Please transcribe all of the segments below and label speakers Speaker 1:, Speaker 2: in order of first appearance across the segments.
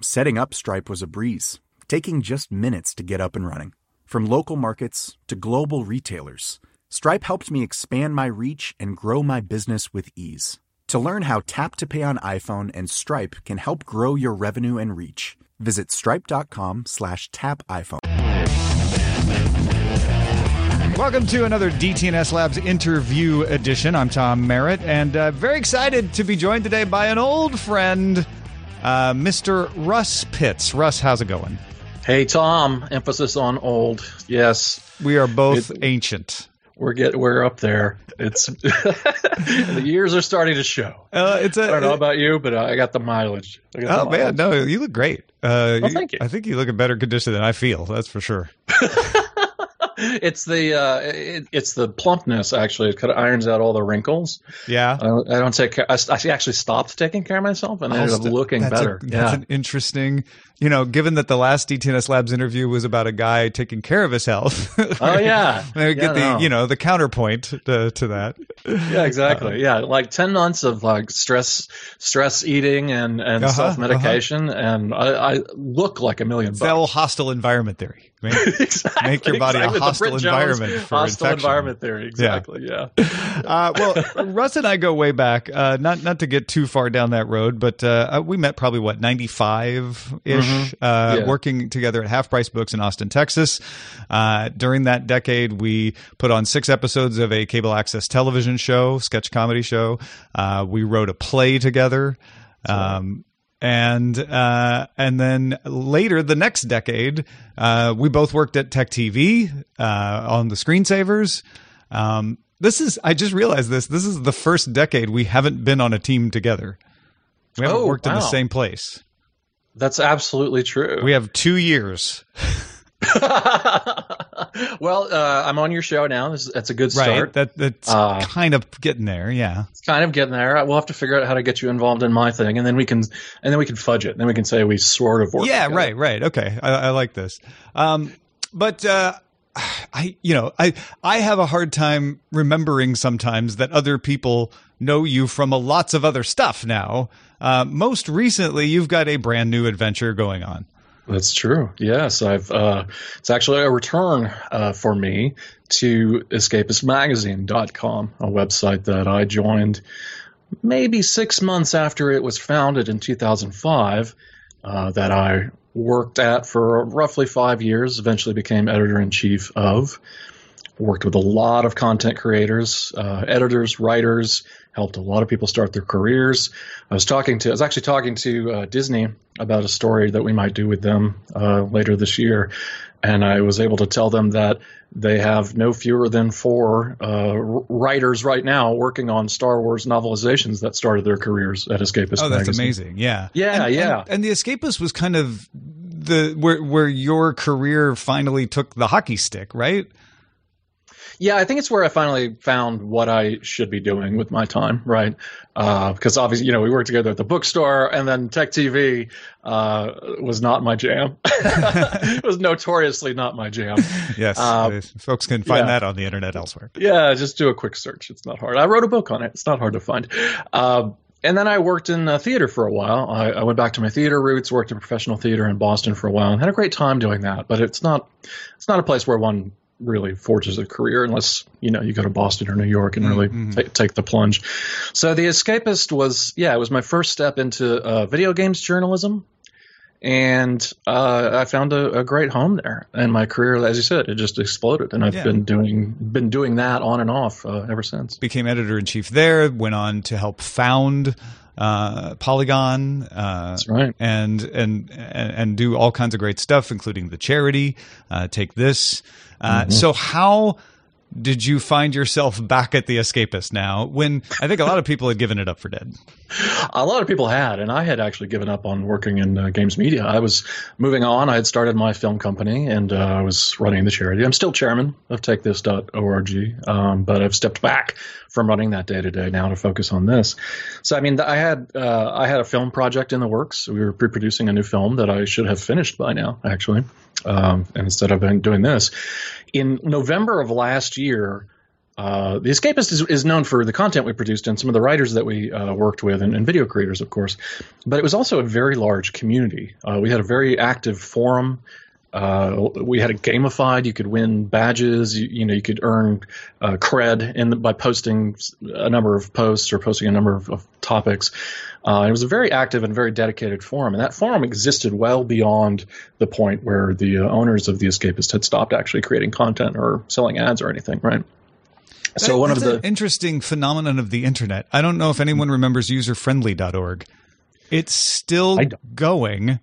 Speaker 1: Setting up Stripe was a breeze, taking just minutes to get up and running. From local markets to global retailers, Stripe helped me expand my reach and grow my business with ease. To learn how Tap to Pay on iPhone and Stripe can help grow your revenue and reach, visit stripe.com slash tap iPhone.
Speaker 2: Welcome to another DTNS Labs interview edition. I'm Tom Merritt, and uh, very excited to be joined today by an old friend, uh, Mr. Russ Pitts. Russ, how's it going?
Speaker 3: Hey, Tom. Emphasis on old. Yes,
Speaker 2: We are both
Speaker 3: It-
Speaker 2: ancient.
Speaker 3: we're get we're up there. It's the years are starting to show.
Speaker 2: Uh, it's a,
Speaker 3: I don't know about you, but I got the mileage. Got
Speaker 2: Oh
Speaker 3: the
Speaker 2: man, no, you look great. Uh,
Speaker 3: Well, thank you.
Speaker 2: I think you look in better condition than I feel. That's for sure.
Speaker 3: it's the uh, it, it's the plumpness. Actually, it kind of irons out all the wrinkles.
Speaker 2: Yeah.
Speaker 3: I, don't- I don't take care. I, I actually stopped taking care of myself and ended up looking
Speaker 2: that's a-
Speaker 3: better.
Speaker 2: that's
Speaker 3: yeah.
Speaker 2: an interesting, you know, given that the last DTNS Labs interview was about a guy taking care of his health.
Speaker 3: Oh yeah.
Speaker 2: Maybe
Speaker 3: Yeah,
Speaker 2: get the,
Speaker 3: no.
Speaker 2: you know, the counterpoint to, to that.
Speaker 3: Yeah, exactly. yeah, like ten months of like stress, stress eating and and
Speaker 2: Uh-huh,
Speaker 3: self medication, and I, I look like a million
Speaker 2: It's
Speaker 3: bucks.
Speaker 2: the whole hostile environment theory. Right?
Speaker 3: exactly,
Speaker 2: Make your body a
Speaker 3: exactly. The
Speaker 2: hostile
Speaker 3: Brit Jones
Speaker 2: environment for
Speaker 3: hostile
Speaker 2: infection.
Speaker 3: environment theory. Exactly. Yeah.
Speaker 2: Uh, well, Russ and I go way back. Uh, not not to get too far down that road, but uh, we met probably what ninety five ish, uh,
Speaker 3: Mm-hmm. Yeah.
Speaker 2: working together at Half Price Books in Austin, Texas. Uh, during that decade, we put on six episodes of a cable access television show, sketch comedy show. Uh, we wrote a play together. Um, and uh, and then later the next decade, uh, we both worked at Tech TV uh, on the screensavers. Um, this is I just realized this. This is the first decade we haven't been on a team together. We haven't
Speaker 3: Oh,
Speaker 2: worked in the same place.
Speaker 3: That's absolutely true.
Speaker 2: We have two years.
Speaker 3: well, uh, I'm on your show now. That's a good
Speaker 2: Right.
Speaker 3: start.
Speaker 2: That that's
Speaker 3: Uh,
Speaker 2: kind of getting there. Yeah.
Speaker 3: It's kind of getting there. We'll have to figure out how to get you involved in my thing, and then we can, and then we can fudge it. Then we can say we sort of work.
Speaker 2: yeah
Speaker 3: together.
Speaker 2: right right okay i, I like this um, but uh, i you know i i have a hard time remembering sometimes that other people know you from a lots of other stuff now uh, most recently you've got a brand new adventure going on
Speaker 3: That's true. Yes, I've. Uh, it's actually a return uh, for me to escapistmagazine.com, a website that I joined maybe six months after it was founded in 2005. Uh, that I worked at for roughly five years. Eventually became editor in chief of. Worked with a lot of content creators, uh, editors, writers. Helped a lot of people start their careers. I was talking to. I was actually talking to uh, Disney about a story that we might do with them uh, later this year, and I was able to tell them that they have no fewer than four uh, writers right now working on Star Wars novelizations that started their careers at Escapist.
Speaker 2: oh that's
Speaker 3: Magazine.
Speaker 2: amazing yeah
Speaker 3: Yeah,
Speaker 2: and,
Speaker 3: yeah.
Speaker 2: and, and the escapist was kind of the where where your career finally took the hockey stick right
Speaker 3: Yeah, I think it's where I finally found what I should be doing with my time, right? Uh, because obviously, you know, we worked together at the bookstore, and then Tech TV uh, was not my jam. it was notoriously not my jam.
Speaker 2: yes
Speaker 3: Uh,
Speaker 2: folks can find
Speaker 3: yeah.
Speaker 2: that on the internet elsewhere
Speaker 3: Yeah, just do a quick search. It's not hard. I wrote a book on it. It's not hard to find. Uh, and then I worked in uh, theater for a while. I, I went back to my theater roots, worked in professional theater in Boston for a while, and had a great time doing that. But it's not, it's not a place where one really forges a career unless you know you go to Boston or New York and really
Speaker 2: Mhm.
Speaker 3: ta- take the plunge. So The Escapist was yeah, it was my first step into uh, video games journalism, and uh, I found a, a great home there. And my career, as you said, it just exploded, and I've
Speaker 2: Yeah.
Speaker 3: been doing been doing that on and off uh, ever since.
Speaker 2: became editor in chief there. Went on to help found uh, Polygon. Uh,
Speaker 3: right.
Speaker 2: and and and and do all kinds of great stuff, including the charity. Uh, take this. Uh,
Speaker 3: Mm-hmm.
Speaker 2: So how did you find yourself back at the Escapist now? When I think a lot of people had given it up for dead.
Speaker 3: A lot of people had, and I had actually given up on working in uh, games media. I was moving on. I had started my film company, and uh, I was running the charity. I'm still chairman of TakeThis.org, um, but I've stepped back from running that day to day now to focus on this. So, I mean, I had uh, I had a film project in the works. We were pre-producing a new film that I should have finished by now, actually. Um, and instead, been doing this. In November of last year, uh, the Escapist is, is known for the content we produced and some of the writers that we uh, worked with and, and video creators, of course. But it was also a very large community. Uh, we had a very active forum. Uh, we had it gamified. You could win badges. You, you know, you could earn uh, cred in the, by posting a number of posts or posting a number of, of topics. Uh, it was a very active and very dedicated forum, and that forum existed well beyond the point where the uh, owners of the Escapist had stopped actually creating content or selling ads or anything, right? So
Speaker 2: That-
Speaker 3: one of the
Speaker 2: an interesting phenomenon of the internet. I don't know if anyone remembers userfriendly.org. It's still going,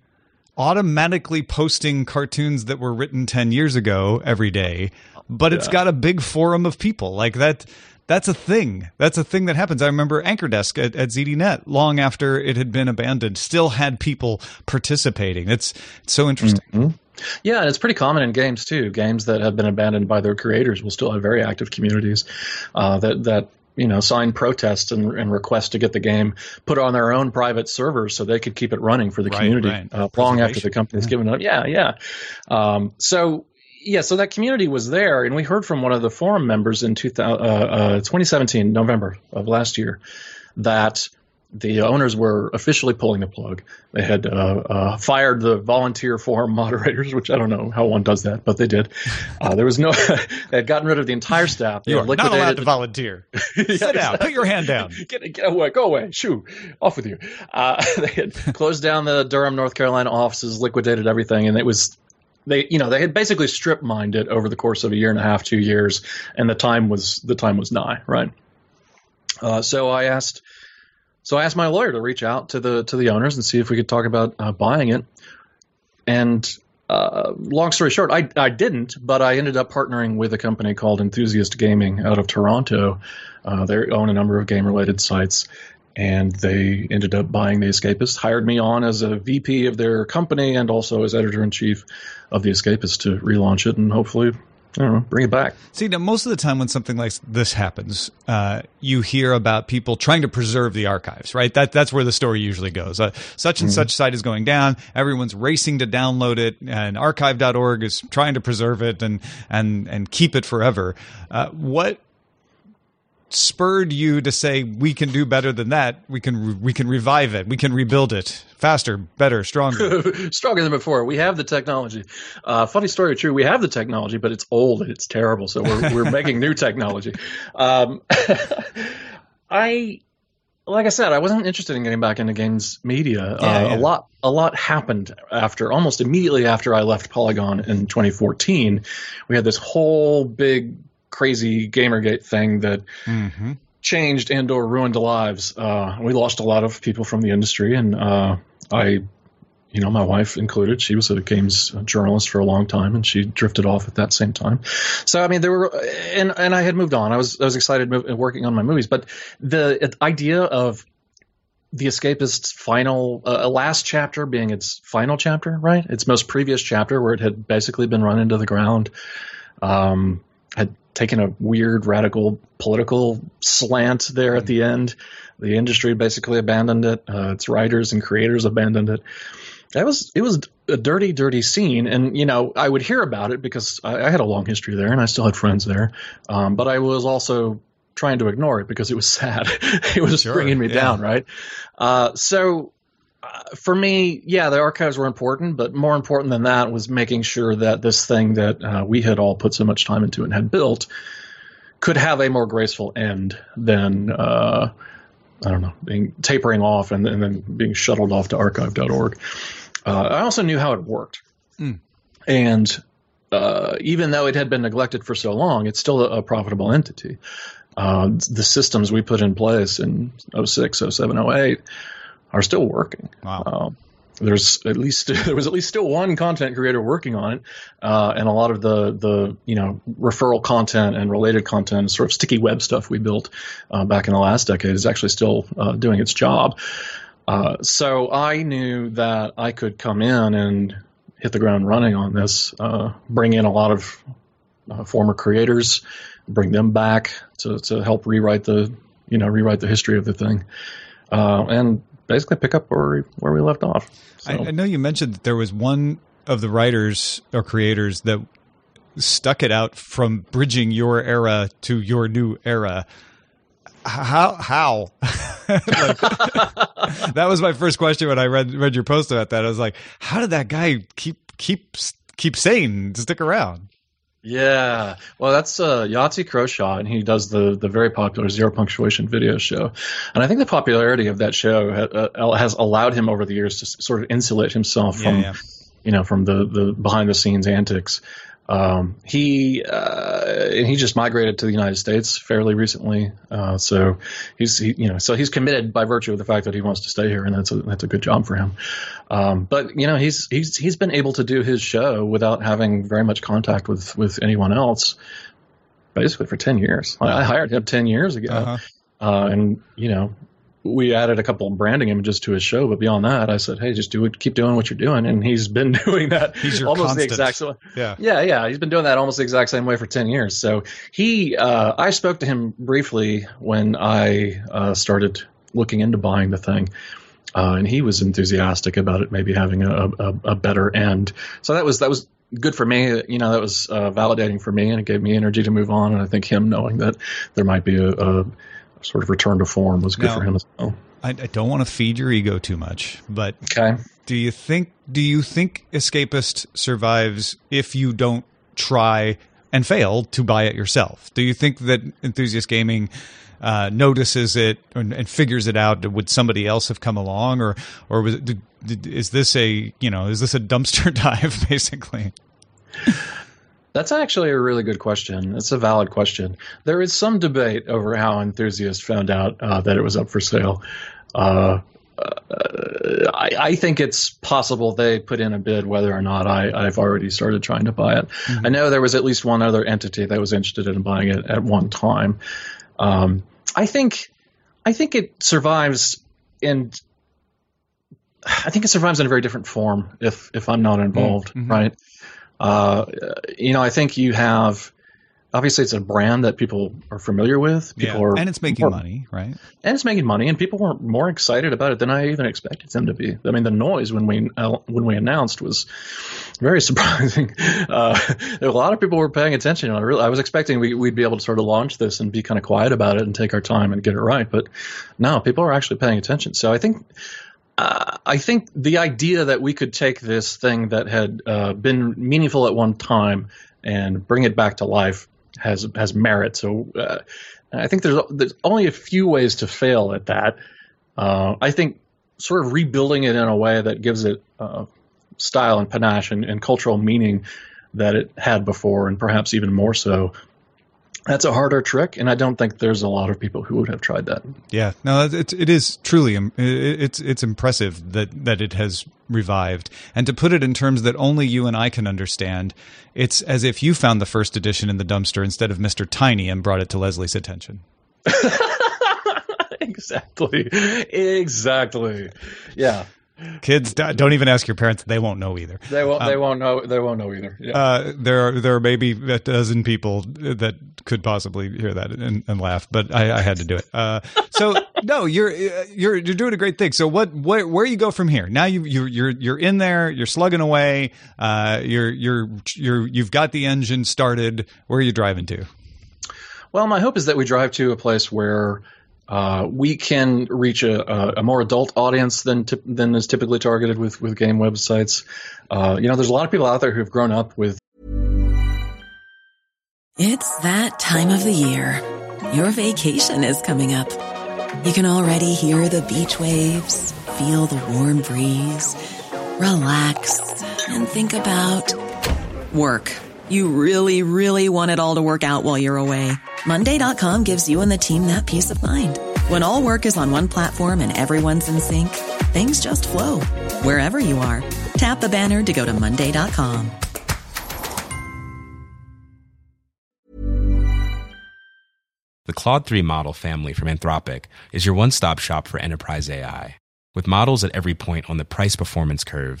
Speaker 2: automatically posting cartoons that were written 10 years ago every day, but it's got a big forum of people. Like that that's a thing. That's a thing that happens. I remember AnchorDesk at, at ZDNet, long after it had been abandoned, still had people participating. It's, it's so interesting.
Speaker 3: Yeah, and it's pretty common in games too. Games that have been abandoned by their creators will still have very active communities uh, that that you know sign protests and, and requests to get the game put on their own private servers so they could keep it running for the
Speaker 2: Right,
Speaker 3: community
Speaker 2: right.
Speaker 3: uh, long after the company's given up. Yeah, yeah. Um, so. Yeah, so that community was there, and we heard from one of the forum members in 2000, uh, uh, 2017, November of last year, that the owners were officially pulling the plug. They had uh, uh, fired the volunteer forum moderators, which I don't know how one does that, but they did. Uh, there was no, they had gotten rid of the entire staff. They
Speaker 2: You are not allowed to volunteer.
Speaker 3: Yeah,
Speaker 2: Sit down. Put your hand down.
Speaker 3: Get, get away, go away, shoo, off with you. Uh, they had closed down the Durham, North Carolina offices, liquidated everything, and it was they, you know, they had basically strip mined it over the course of a year and a half, two years, and the time was the time was nigh, right? Uh, so I asked, so I asked my lawyer to reach out to the to the owners and see if we could talk about uh, buying it. And uh, long story short, I I didn't, but I ended up partnering with a company called Enthusiast Gaming out of Toronto. Uh, they own a number of game related sites, and they ended up buying The Escapist, hired me on as a VP of their company and also as editor in chief of The Escapist to relaunch it and hopefully. I don't know, bring it back.
Speaker 2: See, now most of the time when something like this happens, uh, you hear about people trying to preserve the archives, right? That that's where the story usually goes. Uh, such and such site is going down. Everyone's racing to download it, and archive.org is trying to preserve it and and and keep it forever. Uh, what spurred you to say we can do better than that? We can we can revive it. We can rebuild it faster, better, stronger.
Speaker 3: stronger than before. We have the technology. Uh, funny story, true. We have the technology, but it's old and it's terrible. So we're we're making new technology. Um, I, like I said, I wasn't interested in getting back into games media.
Speaker 2: Yeah,
Speaker 3: uh,
Speaker 2: yeah.
Speaker 3: A lot a lot happened after almost immediately after I left Polygon in 2014. We had this whole big crazy GamerGate thing that
Speaker 2: hmm
Speaker 3: changed and or ruined lives. Uh, we lost a lot of people from the industry, and uh, I, you know, my wife included. She was a games journalist for a long time, and she drifted off at that same time. So I mean, there were, and and I had moved on. I was I was excited move, working on my movies, but the idea of the escapist's final uh, last chapter being its final chapter right its most previous chapter where it had basically been run into the ground um, had taken a weird radical political slant there at the end. The industry basically abandoned it. Uh, its writers and creators abandoned it. That was it was a dirty dirty scene. And you know i would hear about it because i, I had a long history there and i still had friends there. Um, but i was also trying to ignore it because it was sad. It was
Speaker 2: Sure,
Speaker 3: bringing me
Speaker 2: yeah.
Speaker 3: down right? Uh, so for me, yeah, the archives were important, but more important than that was making sure that this thing that uh, we had all put so much time into and had built could have a more graceful end than uh, I don't know, being tapering off and, and, then being shuttled off to archive.org. Uh, I also knew how it worked, mm. and uh, even though it had been neglected for so long, it's still a, a profitable entity. Uh, the systems we put in place in 06, 07, 08 are still working.
Speaker 2: Wow.
Speaker 3: Um, there's at least there was at least still one content creator working on it, uh, and a lot of the the you know referral content and related content, sort of sticky web stuff we built uh, back in the last decade, is actually still uh, doing its job. Uh, so I knew that I could come in and hit the ground running on this, uh, bring in a lot of uh, former creators, bring them back to to help rewrite the you know rewrite the history of the thing, and basically pick up where we, where we left off.
Speaker 2: So. I, I know you mentioned that there was one of the writers or creators that stuck it out from bridging your era to your new era. How how like, that was my first question when I read read your post about that. I was like, how did that guy keep keep keep sane to stick around?
Speaker 3: Yeah, well, that's uh, Yahtzee Croshaw, and he does the the very popular Zero Punctuation video show. And I think the popularity of that show ha, uh, has allowed him over the years to sort of insulate himself yeah, from, yeah. you know, from the the behind the scenes antics. Um, he uh, he just migrated to the United States fairly recently, uh, so he's he, you know so he's committed by virtue of the fact that he wants to stay here, and that's a that's a good job for him. Um, but you know he's he's he's been able to do his show without having very much contact with with anyone else, basically for ten years. I, I hired him ten years ago, uh-huh. uh, and you know we added a couple of branding images to his show, but beyond that, I said, "Hey, just do it. Keep doing what you're doing." And he's been doing that
Speaker 2: he's
Speaker 3: almost
Speaker 2: constant.
Speaker 3: the exact same.
Speaker 2: Yeah,
Speaker 3: yeah, yeah. He's been doing that almost the exact same way for ten years. So he, uh, I spoke to him briefly when I uh, started looking into buying the thing. Uh, and he was enthusiastic about it, maybe having a, a, a, better end. So that was that was good for me. You know, that was uh, validating for me, and it gave me energy to move on. And I think him knowing that there might be a, a sort of return to form was good now, for him as well.
Speaker 2: I, I, don't want to feed your ego too much, but
Speaker 3: okay.
Speaker 2: Do you think? Do you think Escapist survives if you don't try and fail to buy it yourself? Do you think that Enthusiast Gaming uh, notices it and, and, figures it out? Would somebody else have come along, or or was it, did, did, is this a you know is this a dumpster dive basically?
Speaker 3: That's actually a really good question. It's a valid question. There is some debate over how enthusiasts found out uh, that it was up for sale. Uh, uh, I, I, think it's possible they put in a bid whether or not I, have already started trying to buy it. Mm-hmm. I know there was at least one other entity that was interested in buying it at one time. Um, I think I think it survives in I think it survives in a very different form if if I'm not involved, mm-hmm. right? Uh, you know, I think you have obviously it's a brand that people are familiar with. People
Speaker 2: yeah.
Speaker 3: are,
Speaker 2: and it's making more, money, right?
Speaker 3: And it's making money, and people were more excited about it than I even expected them to be. I mean, the noise when we uh, when we announced was very surprising. Uh, a lot of people were paying attention. I, really, I was expecting we, would be able to sort of launch this and be kind of quiet about it and take our time and get it right, but no, people are actually paying attention. So I think I think the idea that we could take this thing that had uh, been meaningful at one time and bring it back to life has has merit. So uh, I think there's there's only a few ways to fail at that. Uh, I think sort of rebuilding it in a way that gives it uh, style and panache and, and cultural meaning that it had before, and perhaps even more so, that's a harder trick, and I don't think there's a lot of people who would have tried that.
Speaker 2: Yeah, no, it, it is truly it's it's impressive that that it has revived, and to put it in terms that only you and I can understand, it's as if you found the first edition in the dumpster instead of Mister Tiny and brought it to Leslie's attention.
Speaker 3: exactly, exactly, yeah.
Speaker 2: Kids, don't even ask your parents; they won't know either.
Speaker 3: They won't. Um, they won't know. They won't know either. Yeah.
Speaker 2: Uh, there are there are maybe a dozen people that could possibly hear that and, and laugh, but I, I, had to do it. Uh, so no, you're you're you're doing a great thing. So what where where you go from here? Now you you you're you're in there. You're slugging away. Uh, you're you're you're you've got the engine started. Where are you driving to?
Speaker 3: Well, my hope is that we drive to a place where Uh, we can reach a, a, more adult audience than than is typically targeted with with game websites. Uh, you know, there's a lot of people out there who've grown up with.
Speaker 4: It's that time of the year. Your vacation is coming up. You can already hear the beach waves, feel the warm breeze, relax, and think about work. You really, really want it all to work out while you're away. Monday.com gives you and the team that peace of mind. When all work is on one platform and everyone's in sync, things just flow wherever you are. Tap the banner to go to Monday.com.
Speaker 5: The Claude 3 model family from Anthropic is your one stop shop for enterprise AI. With models at every point on the price performance curve,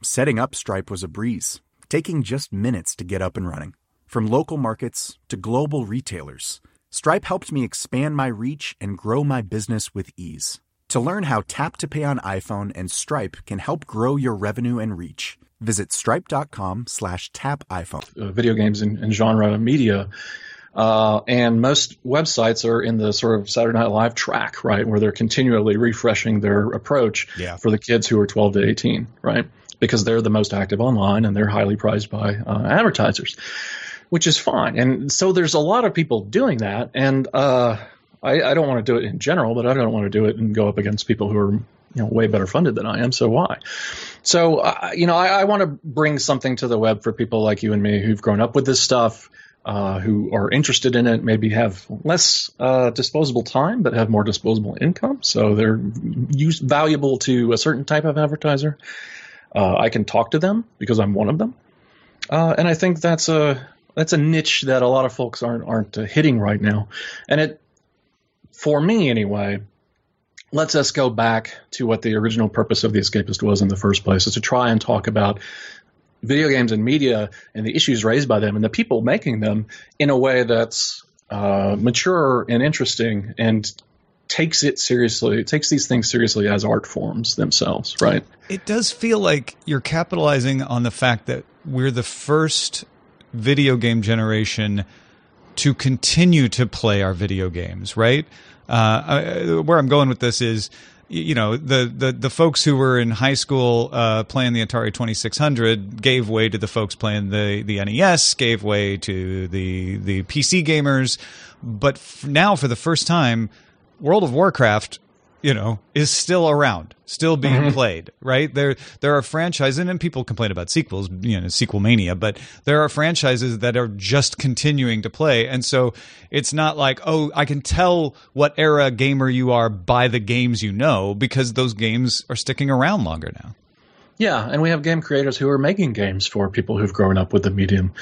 Speaker 1: Setting up Stripe was a breeze, taking just minutes to get up and running. From local markets to global retailers, Stripe helped me expand my reach and grow my business with ease. To learn how Tap to Pay on iPhone and Stripe can help grow your revenue and reach, visit stripe.com slash tap iPhone.
Speaker 3: Uh, video games and, and genre media. Uh, and most websites are in the sort of Saturday Night Live track, right, where they're continually refreshing their approach yeah. for the kids who are 12 to 18, right, because they're the most active online and they're highly prized by uh, advertisers which is fine. And so there's a lot of people doing that, and uh, I, I, don't want to do it in general, but I don't want to do it and go up against people who are you know way better funded than I am. So why? So uh, you know, I, I want to bring something to the web for people like you and me who've grown up with this stuff. Uh, who are interested in it maybe have less uh, disposable time but have more disposable income, so they're use, valuable to a certain type of advertiser. Uh, I can talk to them because I'm one of them, uh, and I think that's a that's a niche that a lot of folks aren't aren't uh, hitting right now, and it, for me anyway, lets us go back to what the original purpose of the Escapist was in the first place, is to try and talk about video games and media and the issues raised by them and the people making them in a way that's uh, mature and interesting and takes it seriously, takes these things seriously as art forms themselves, right?
Speaker 2: It does feel like you're capitalizing on the fact that we're the first video game generation to continue to play our video games, right? Uh, I, where I'm going with this is, you know, the, the, the folks who were in high school uh, playing the Atari 2600 gave way to the folks playing the, the NES, gave way to the the PC gamers, but f- now for the first time, World of Warcraft you know, is still around, still being mm-hmm. played, right? There there are franchises and people complain about sequels, you know, sequel mania, but there are franchises that are just continuing to play. And so it's not like, oh, I can tell what era gamer you are by the games you know because those games are sticking around longer now.
Speaker 3: Yeah, and we have game creators who are making games for people who've grown up with the medium.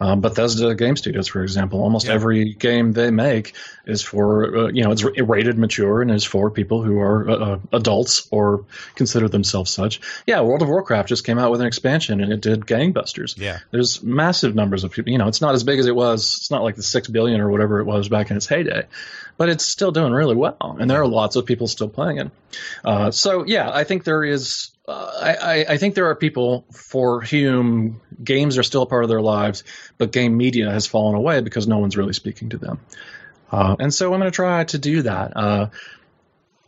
Speaker 3: Um, Bethesda Game Studios, for example, almost yeah. every game they make is for uh, you know it's rated mature and is for people who are uh, uh, adults or consider themselves such. Yeah, World of Warcraft just came out with an expansion and it did gangbusters.
Speaker 2: Yeah,
Speaker 3: there's massive numbers of people. You know, it's not as big as it was. It's not like the six billion or whatever it was back in its heyday, but it's still doing really well, and there are lots of people still playing it. Uh, so yeah, I think there is I, I, think there are people for whom games are still a part of their lives, but game media has fallen away because no one's really speaking to them. Uh, and so I'm going to try to do that. Uh,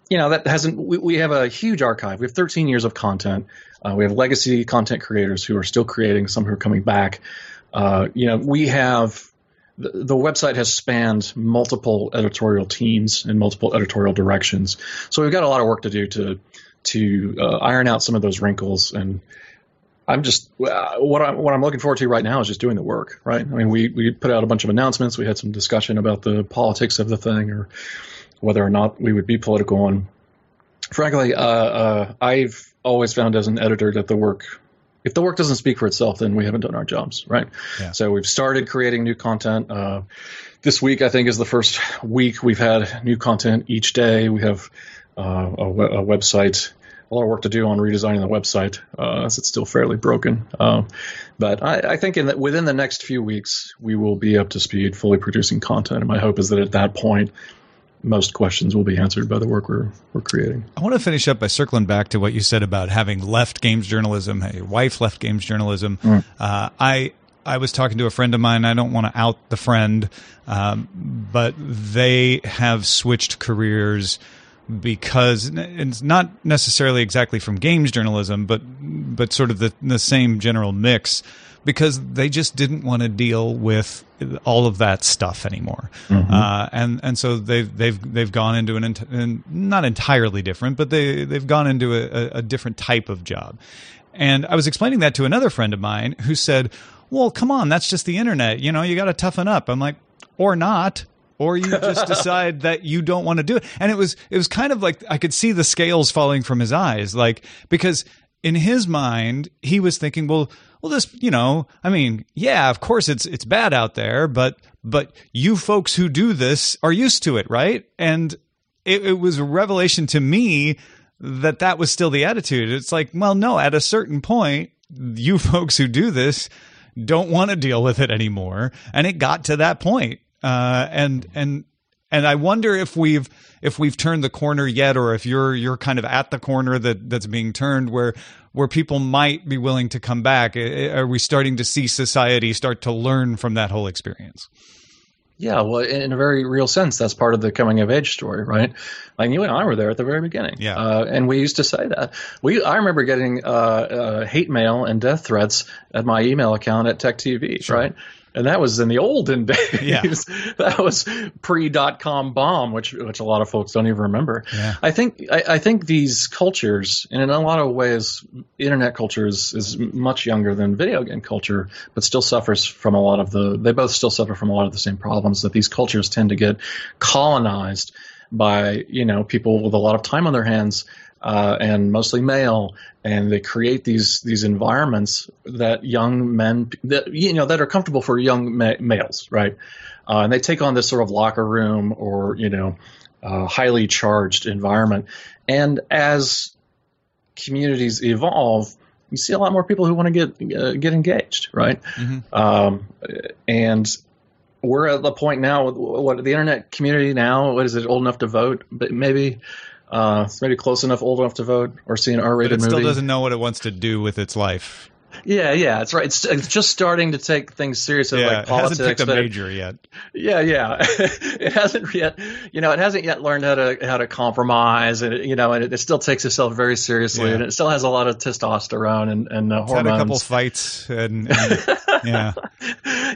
Speaker 3: you know, that hasn't, we, we, have a huge archive. We have 13 years of content. Uh, we have legacy content creators who are still creating, some who are coming back. Uh, you know, we have, the, the website has spanned multiple editorial teams and multiple editorial directions. So we've got a lot of work to do to, to uh, iron out some of those wrinkles and I'm just uh, what I'm what I'm looking forward to right now is just doing the work, right? I mean, we we put out a bunch of announcements. We had some discussion about the politics of the thing or whether or not we would be political. And frankly, uh, uh, I've always found as an editor that the work, if the work doesn't speak for itself, then we haven't done our jobs, right?
Speaker 2: Yeah.
Speaker 3: So we've started creating new content. Uh, this week, I think, is the first week we've had new content each day. We have uh, a, a website a lot of work to do on redesigning the website uh, as it's still fairly broken. Uh, but I, I think in the, within the next few weeks, we will be up to speed, fully producing content. And my hope is that at that point, most questions will be answered by the work we're, we're creating.
Speaker 2: I want to finish up by circling back to what you said about having left games journalism. Your wife left games journalism.
Speaker 3: Mm.
Speaker 2: Uh, I I was talking to a friend of mine. I don't want to out the friend, um, but they have switched careers because it's not necessarily exactly from games journalism, but but sort of the the same general mix because they just didn't want to deal with all of that stuff anymore,
Speaker 3: Mm-hmm.
Speaker 2: uh, and and so they've they've they've gone into an, ent- an not entirely different, but they they've gone into a, a different type of job. And I was explaining that to another friend of mine who said, "Well, come on, that's just the internet. You know, you got to toughen up." I'm like, "Or not." Or you just decide that you don't want to do it. And it was it was kind of like I could see the scales falling from his eyes, like because in his mind he was thinking, well, well, this, you know, I mean, yeah, of course it's it's bad out there, but but you folks who do this are used to it, right? And it, it was a revelation to me that that was still the attitude. It's like, well, no, at a certain point, you folks who do this don't want to deal with it anymore, and it got to that point. Uh, and and and I wonder if we've if we've turned the corner yet, or if you're you're kind of at the corner that that's being turned where where people might be willing to come back. Are we starting to see society start to learn from that whole experience?
Speaker 3: Yeah, well, in a very real sense, that's part of the coming of age story, right? Like you and I were there at the very beginning,
Speaker 2: Yeah.
Speaker 3: uh, and we used to say that. We, I remember getting uh, uh, hate mail and death threats at my email account at Tech TV, right? And that was in the olden days.
Speaker 2: Yeah.
Speaker 3: that was pre dot com bomb, which which a lot of folks don't even remember.
Speaker 2: Yeah.
Speaker 3: I think I, I think these cultures, and in a lot of ways, internet culture is, is much younger than video game culture, but still suffers from a lot of the. They both still suffer from a lot of the same problems that these cultures tend to get colonized by you know people with a lot of time on their hands uh, and mostly male, and they create these these environments that young men that you know that are comfortable for young ma- males, right? Uh, and they take on this sort of locker room or you know uh, highly charged environment. And as communities evolve, you see a lot more people who want to get uh, get engaged, right? Um, and we're at the point now. What the internet community now? What is it? Old enough to vote, but maybe. Uh, it's maybe close enough, old enough to vote, or see an R-rated movie.
Speaker 2: it still doesn't know what it wants to do with its life.
Speaker 3: Yeah, yeah, that's right. It's, it's just starting to take things seriously,
Speaker 2: Yeah,
Speaker 3: like
Speaker 2: it
Speaker 3: politics.
Speaker 2: hasn't picked a
Speaker 3: but-
Speaker 2: major yet.
Speaker 3: Yeah, yeah. it hasn't yet, you know, it hasn't yet learned how to how to compromise, and it, you know, and it, it still takes itself very seriously,
Speaker 2: Yeah.
Speaker 3: and it still has a lot of testosterone and and uh,
Speaker 2: It's had a couple fights, and, and yeah,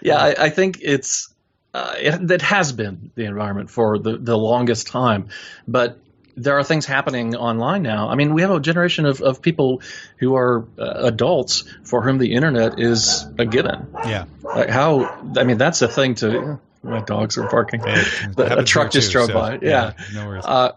Speaker 3: yeah, I, I think it's uh, it, it has been the environment for the the longest time, but there are things happening online now. I mean, we have a generation of, of people who are uh, adults for whom the internet is a given.
Speaker 2: yeah.
Speaker 3: Like how? I mean, that's a thing to. My dogs are barking. A truck just drove
Speaker 2: so,
Speaker 3: by. Yeah.
Speaker 2: no worries.
Speaker 3: Uh,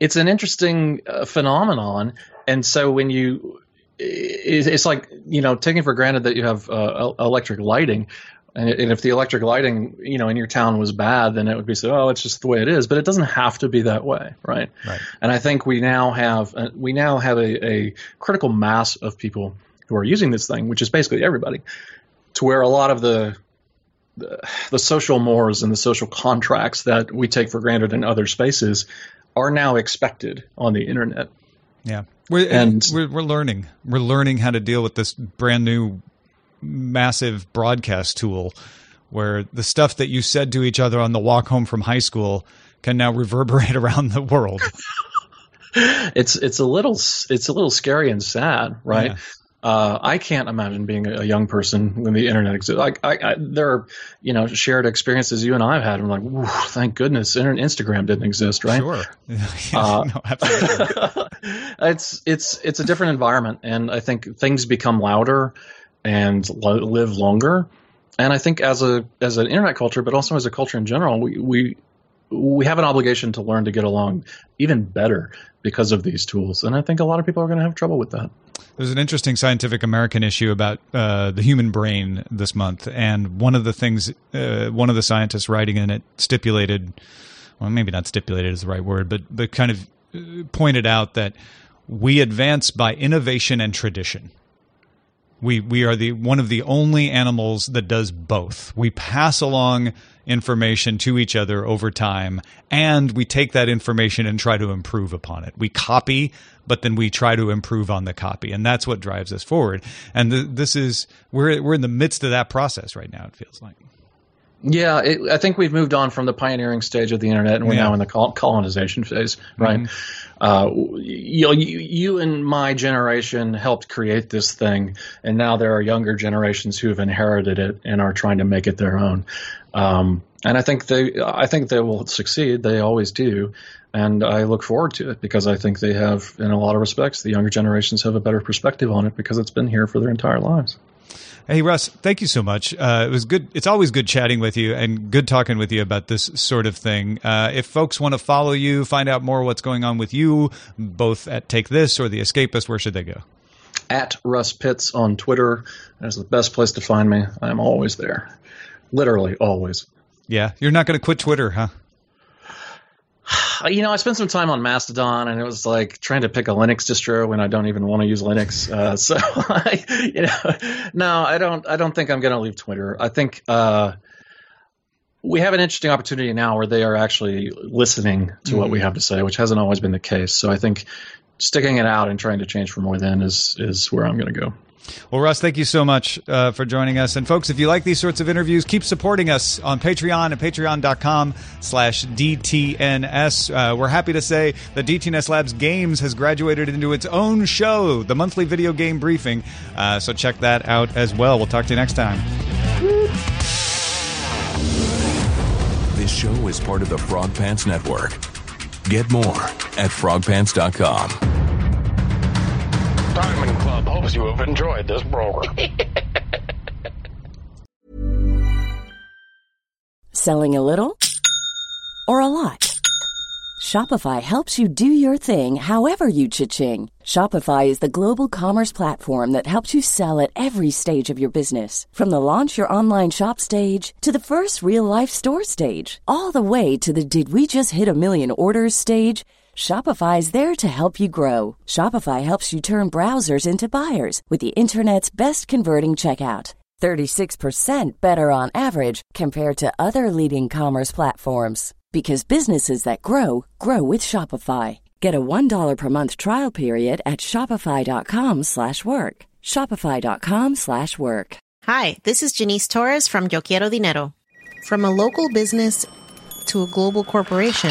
Speaker 3: it's an interesting uh, phenomenon, and so when you, it's like you know taking for granted that you have uh, electric lighting. And, and if the electric lighting, you know, in your town was bad, then it would be so. Oh, it's just the way it is. But it doesn't have to be that way, right?
Speaker 2: Right.
Speaker 3: And I think we now have uh, we now have a, a critical mass of people who are using this thing, which is basically everybody, to where a lot of the the, the social mores and the social contracts that we take for granted in other spaces are now expected on the internet.
Speaker 2: Yeah, we're,
Speaker 3: And-
Speaker 2: we're we're learning. We're learning how to deal with this brand new, massive broadcast tool, where the stuff that you said to each other on the walk home from high school can now reverberate around the world.
Speaker 3: It's it's a little it's a little scary and sad, right?
Speaker 2: Yeah.
Speaker 3: Uh, I can't imagine being a young person when the internet exists. Like, I, I, there are, you know, shared experiences you and I have had. I'm like, thank goodness, Instagram didn't exist, right?
Speaker 2: Sure.
Speaker 3: Uh,
Speaker 2: no, absolutely.
Speaker 3: it's it's it's a different environment, and I think things become louder and lo- live longer. And I think as a as an internet culture, but also as a culture in general, we we we have an obligation to learn to get along even better because of these tools. And I think a lot of people are going to have trouble with that.
Speaker 2: There's an interesting Scientific American issue about uh, the human brain this month, and one of the things, uh, one of the scientists writing in it stipulated, well, maybe not stipulated is the right word, but but kind of uh, pointed out that we advance by innovation and tradition. We we are the one of the only animals that does both. We pass along information to each other over time and we take that information and try to improve upon it. We copy but then we try to improve on the copy and that's what drives us forward. And th- this is we're we're in the midst of that process right now it feels like.
Speaker 3: Yeah, it, I think we've moved on from the pioneering stage of the internet, and we're
Speaker 2: Yeah.
Speaker 3: now in the colonization phase, right? Uh, you, know, you, you and my generation helped create this thing, and now there are younger generations who have inherited it and are trying to make it their own. Um, and I think they, I think they will succeed. They always do, and I look forward to it because I think they have, in a lot of respects, the younger generations have a better perspective on it because it's been here for their entire lives.
Speaker 2: Hey Russ, thank you so much. Uh, it was good. It's always good chatting with you and good talking with you about this sort of thing. Uh, if folks want to follow you, find out more what's going on with you, both at Take This or The Escapist, where should they go?
Speaker 3: at Russ Pitts on Twitter. That's the best place to find me. I'm always there. Literally always.
Speaker 2: Yeah, you're not going to quit Twitter, huh?
Speaker 3: You know, I spent some time on Mastodon, and it was like trying to pick a Linux distro when I don't even want to use Linux. Uh, so, I, you know, no, I don't. I don't think I'm going to leave Twitter. I think uh, we have an interesting opportunity now where they are actually listening to what we have to say, which hasn't always been the case. So, I think sticking it out and trying to change from within is is where I'm going to go.
Speaker 2: Well, Russ, thank you so much uh, for joining us. And folks, if you like these sorts of interviews, keep supporting us on Patreon at patreon.com slash DTNS. Uh, we're happy to say that DTNS Labs Games has graduated into its own show, the monthly video game briefing. Uh, so check that out as well. We'll talk to you next time.
Speaker 6: This show is part of the Frog Pants Network. Get more at frogpants.com.
Speaker 7: Diamond Club hopes you have enjoyed this program.
Speaker 8: Selling a little or a lot? Shopify helps you do your thing however you cha-ching. Shopify is the global commerce platform that helps you sell at every stage of your business. From the launch your online shop stage to the first real life store stage, all the way to the did we just hit a million orders stage. Shopify is there to help you grow. Shopify helps you turn browsers into buyers with the internet's best converting checkout. 36% better on average compared to other leading commerce platforms because businesses that grow grow with Shopify. Get a $1 per month trial period at shopify.com/work. shopify.com/work.
Speaker 9: Hi, this is Janice Torres from Yo Quiero Dinero. From a local business to a global corporation,